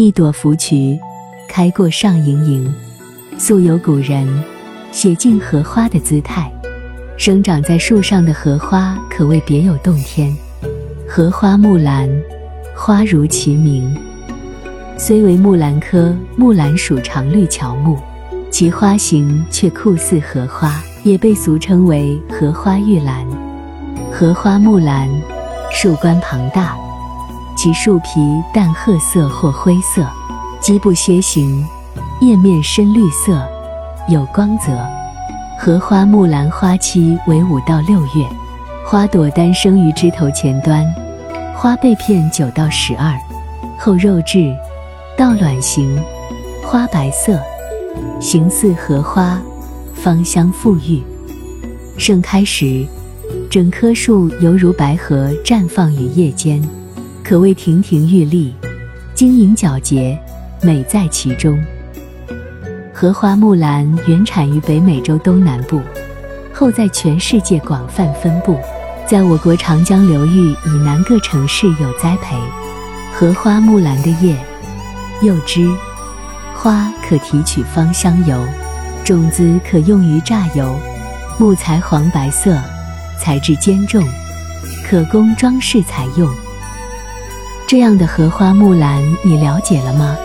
一朵芙蕖，开过上盈盈。素有古人写尽荷花的姿态，生长在树上的荷花可谓别有洞天。荷花木兰，花如其名，虽为木兰科木兰属常绿乔木，其花形却酷似荷花，也被俗称为荷花玉兰。荷花木兰，树冠庞大，其树皮淡褐色或灰色，基部楔形。叶面深绿色，有光泽。荷花木兰花期为五到六月，花朵单生于枝头前端，花被片九到十二，后肉质，倒卵形，花白色，形似荷花，芳香馥郁。盛开时，整棵树犹如白荷绽放于叶间，可谓亭亭玉立，晶莹皎洁，美在其中。荷花木兰原产于北美洲东南部，后在全世界广泛分布，在我国长江流域以南各城市有栽培。荷花木兰的叶、柚枝、花可提取芳香油，种子可用于榨油，木材黄白色，材质坚重，可供装饰采用。这样的荷花木兰，你了解了吗？